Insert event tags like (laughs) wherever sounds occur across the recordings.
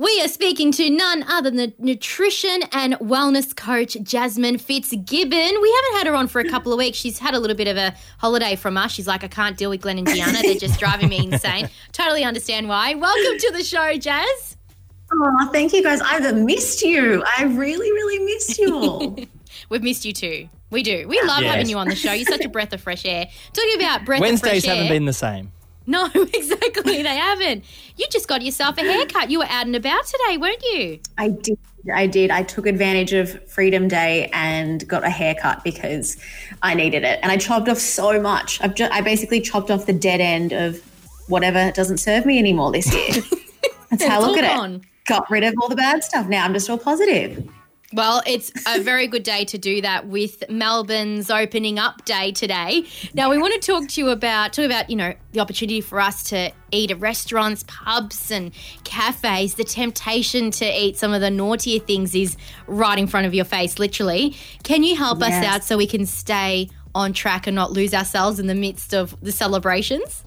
We are speaking to none other than nutrition and wellness coach Jasmine Fitzgibbon. We haven't had her on for a couple of weeks. She's had a little bit of a holiday from us. She's like, I can't deal with Glenn and Gianna. They're just driving me insane. (laughs) Totally understand why. Welcome to the show, Jazz. Oh, thank you guys. I've missed you. I really, really missed you all. (laughs) We've missed you too. We do. We love Yes. having you on the show. You're such a breath of fresh air. Talking about breath Wednesdays of fresh air. Wednesdays haven't air. been the same. (laughs) No, exactly. They haven't. You just got yourself a haircut. You were out and about today, weren't you? I did. I did. I took advantage of Freedom Day and got a haircut because I needed it. And I chopped off so much. I've just, I basically chopped off the dead end of whatever doesn't serve me anymore this year. (laughs) That's how I look at it. Got rid of all the bad stuff. Now I'm just all positive. Well, it's a very good day to do that with Melbourne's opening up day today. Now, we want to talk to you about talk about you know the opportunity for us to eat at restaurants, pubs, and cafes. The temptation to eat some of the naughtier things is right in front of your face, literally. Can you help us out so we can stay on track and not lose ourselves in the midst of the celebrations?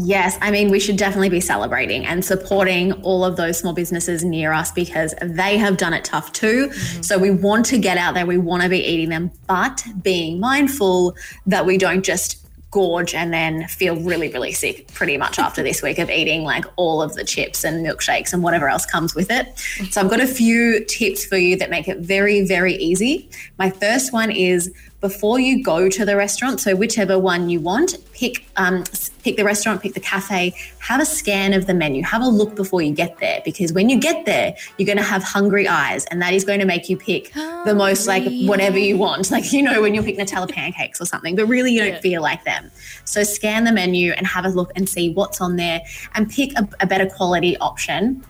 Yes, I mean, we should definitely be celebrating and supporting all of those small businesses near us because they have done it tough too. Mm-hmm. So we want to get out there, we want to be eating them, but being mindful that we don't just gorge and then feel really, really sick pretty much (laughs) after this week of eating like all of the chips and milkshakes and whatever else comes with it. So I've got a few tips for you that make it very, very easy. My first one is before you go to the restaurant, so whichever one you want, pick um, pick the restaurant, pick the cafe, have a scan of the menu, have a look before you get there, because when you get there, you're going to have hungry eyes, and that is going to make you pick the most like whatever you want, (laughs) like you know when you're picking Nutella pancakes or something, but really you don't Yeah. feel like them. So scan the menu and have a look and see what's on there, and pick a, a better quality option.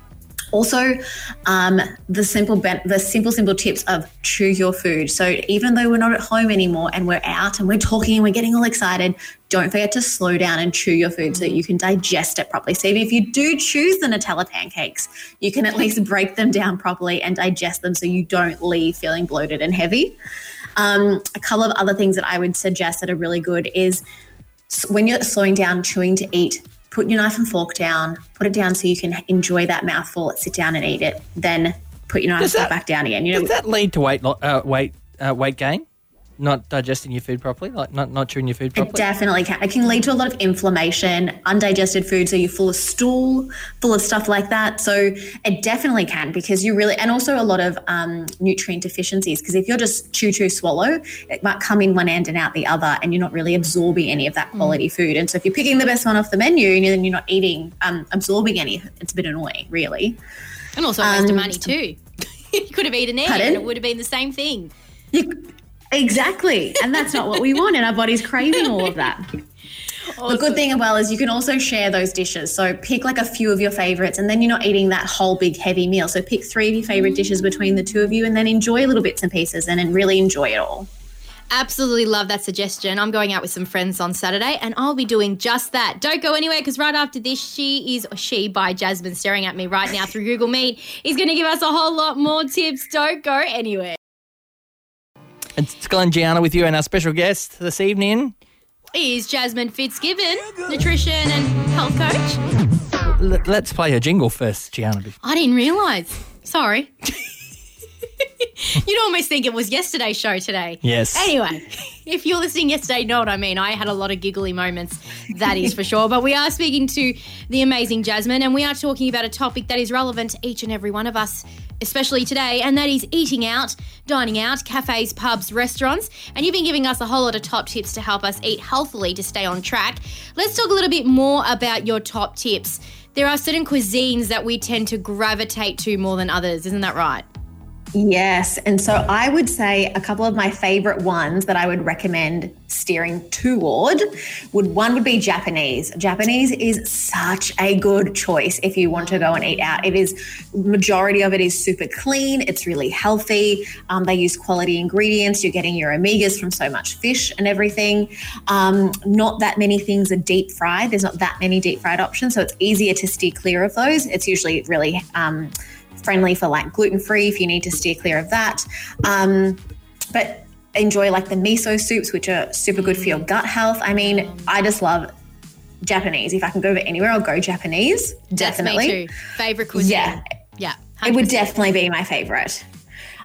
Also, um, the simple ben- the simple simple tips of chew your food. So even though we're not at home anymore and we're out and we're talking and we're getting all excited, don't forget to slow down and chew your food so that you can digest it properly. So even if you do choose the Nutella pancakes, you can at least (laughs) break them down properly and digest them so you don't leave feeling bloated and heavy. Um, a couple of other things that I would suggest that are really good is when you're slowing down, chewing to eat, put your knife and fork down, put it down so you can enjoy that mouthful, sit down and eat it, then put your knife and fork back down again. You know, Does that lead to weight uh, weight uh, weight gain? Not digesting your food properly, like not not chewing your food properly? It properly. definitely can. It can lead to a lot of inflammation, undigested food. So you're full of stool, full of stuff like that. So it definitely can because you really, and also a lot of um, nutrient deficiencies. Because if you're just chew, chew, swallow, it might come in one end and out the other, and you're not really absorbing any of that quality food. And so if you're picking the best one off the menu and then you're not eating, um, absorbing any, it's a bit annoying, really. And also a waste of Um, money too. (laughs) you could have eaten it Pardon? and it would have been the same thing. You, exactly. And that's not what we want. And our body's craving all of that. The good thing as well is you can also share those dishes. So pick like a few of your favorites and then you're not eating that whole big heavy meal. So pick three of your favorite dishes between the two of you and then enjoy little bits and pieces and then really enjoy it all. Absolutely love that suggestion. I'm going out with some friends on Saturday and I'll be doing just that. Don't go anywhere because right after this, she is, she by Jasmine staring at me right now through Google Meet, is going to give us a whole lot more tips. Don't go anywhere. It's Glenn Gianna with you and our special guest this evening. Is Jasmine Fitzgibbon, nutrition and health coach? L- let's play a jingle first, Gianna. I didn't realise. Sorry. You'd almost think it was yesterday's show today. Yes. Anyway, if you're listening yesterday, you know what I mean. I had a lot of giggly moments, that is for sure. But we are speaking to the amazing Jasmine, and we are talking about a topic that is relevant to each and every one of us, especially today, and that is eating out, dining out, cafes, pubs, restaurants. And you've been giving us a whole lot of top tips to help us eat healthily to stay on track. Let's talk a little bit more about your top tips. There are certain cuisines that we tend to gravitate to more than others, isn't that right? Yes. And so I would say a couple of my favorite ones that I would recommend steering toward would one would be Japanese. Japanese is such a good choice if you want to go and eat out. It is majority of it is super clean. It's really healthy. Um, they use quality ingredients. You're getting your omegas from so much fish and everything. Um, not that many things are deep fried. There's not that many deep fried options, so it's easier to steer clear of those. It's usually really um, friendly for like gluten free if you need to steer clear of that. Um, but enjoy like the miso soups, which are super good for your gut health. I mean, I just love Japanese. If I can go over anywhere, I'll go Japanese. Definitely. That's me too. Favorite cuisine. Yeah. Yeah. It would definitely be my favorite.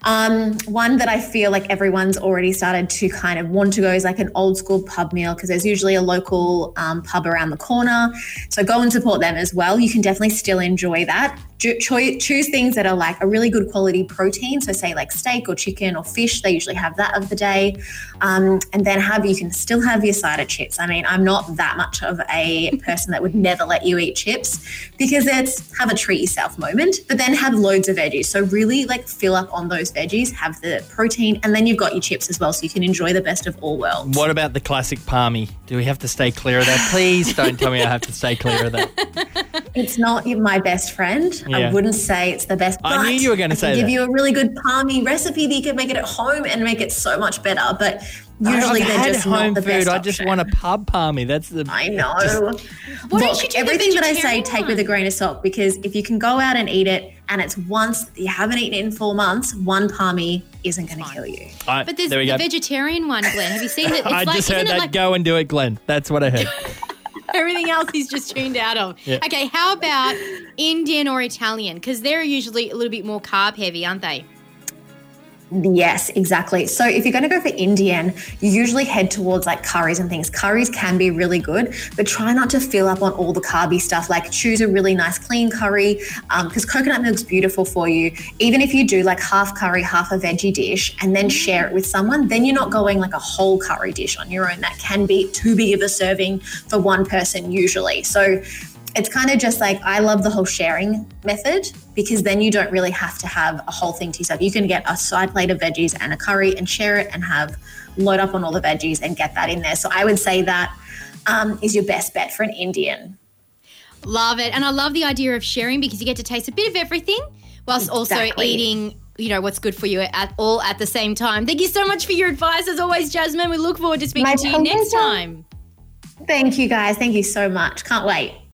Um, one that I feel like everyone's already started to kind of want to go is like an old school pub meal because there's usually a local um, pub around the corner. So go and support them as well. You can definitely still enjoy that. Ju- choi- choose things that are like a really good quality protein. So say like steak or chicken or fish. They usually have that of the day. Um, and then have you can still have your side of chips. I mean, I'm not that much of a (laughs) person that would never let you eat chips because it's have a treat yourself moment, but then have loads of veggies. So really like fill up on those veggies, have the protein, and then you've got your chips as well, so you can enjoy the best of all worlds. What about the classic parmy? Do we have to stay clear of that? Please don't tell me I have to stay clear of that. (laughs) It's not my best friend. Yeah. I wouldn't say it's the best. I knew you were gonna I can say Give that. you a really good parmy recipe that you can make it at home and make it so much better. But usually I've they're just home not the food. best. I just option. want a pub parmy. That's the. I (laughs) know. Why don't Look, you do everything that I say, vegetarian take with a grain of salt because if you can go out and eat it and it's once you haven't eaten it in four months, one parmy isn't going to kill you. I- But there's there the go. vegetarian one, Glenn. Have you seen it? (laughs) It's I like, just heard that. like Go and do it, Glenn. That's what I heard. (laughs) (laughs) everything else he's just tuned out of? Yeah. Okay, how about Indian or Italian? Because they're usually a little bit more carb heavy, aren't they? Yes, exactly. So if you're going to go for Indian, you usually head towards like curries and things. Curries can be really good, but try not to fill up on all the carby stuff. Like choose a really nice clean curry um, because coconut milk's beautiful for you. Even if you do like half curry, half a veggie dish, and then share it with someone, then you're not going like a whole curry dish on your own. That can be too big of a serving for one person usually. So it's kind of just like I love the whole sharing method because then you don't really have to have a whole thing to yourself. You can get a side plate of veggies and a curry and share it and have load up on all the veggies and get that in there. So I would say that um, is your best bet for an Indian. Love it. And I love the idea of sharing because you get to taste a bit of everything whilst also Exactly. eating, you know, what's good for you at all at the same time. Thank you so much for your advice as always, Jasmine. We look forward to speaking My to you next time. Thank you guys. Thank you so much. Can't wait.